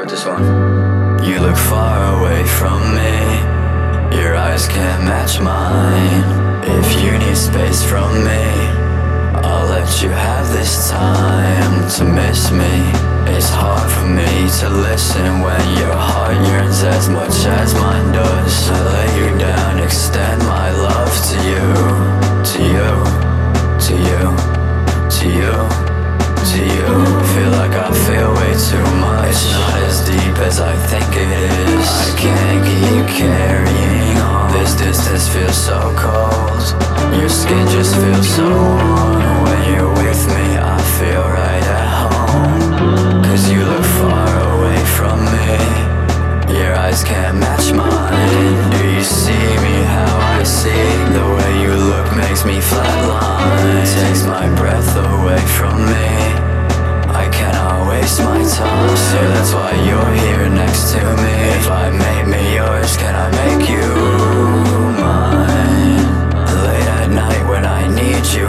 wrote this one. You look far away from me. Your eyes can't match mine. If you need space from me, I'll let you have this time to miss me. It's hard for me to listen when your heart yearns as much as mine does. As I think it is. I can't keep carrying on. This distance feels so cold. Your skin just feels so warm. When you're with me, I feel That's why you're here next to me If I made me yours, can I make you mine? Late at night when I need you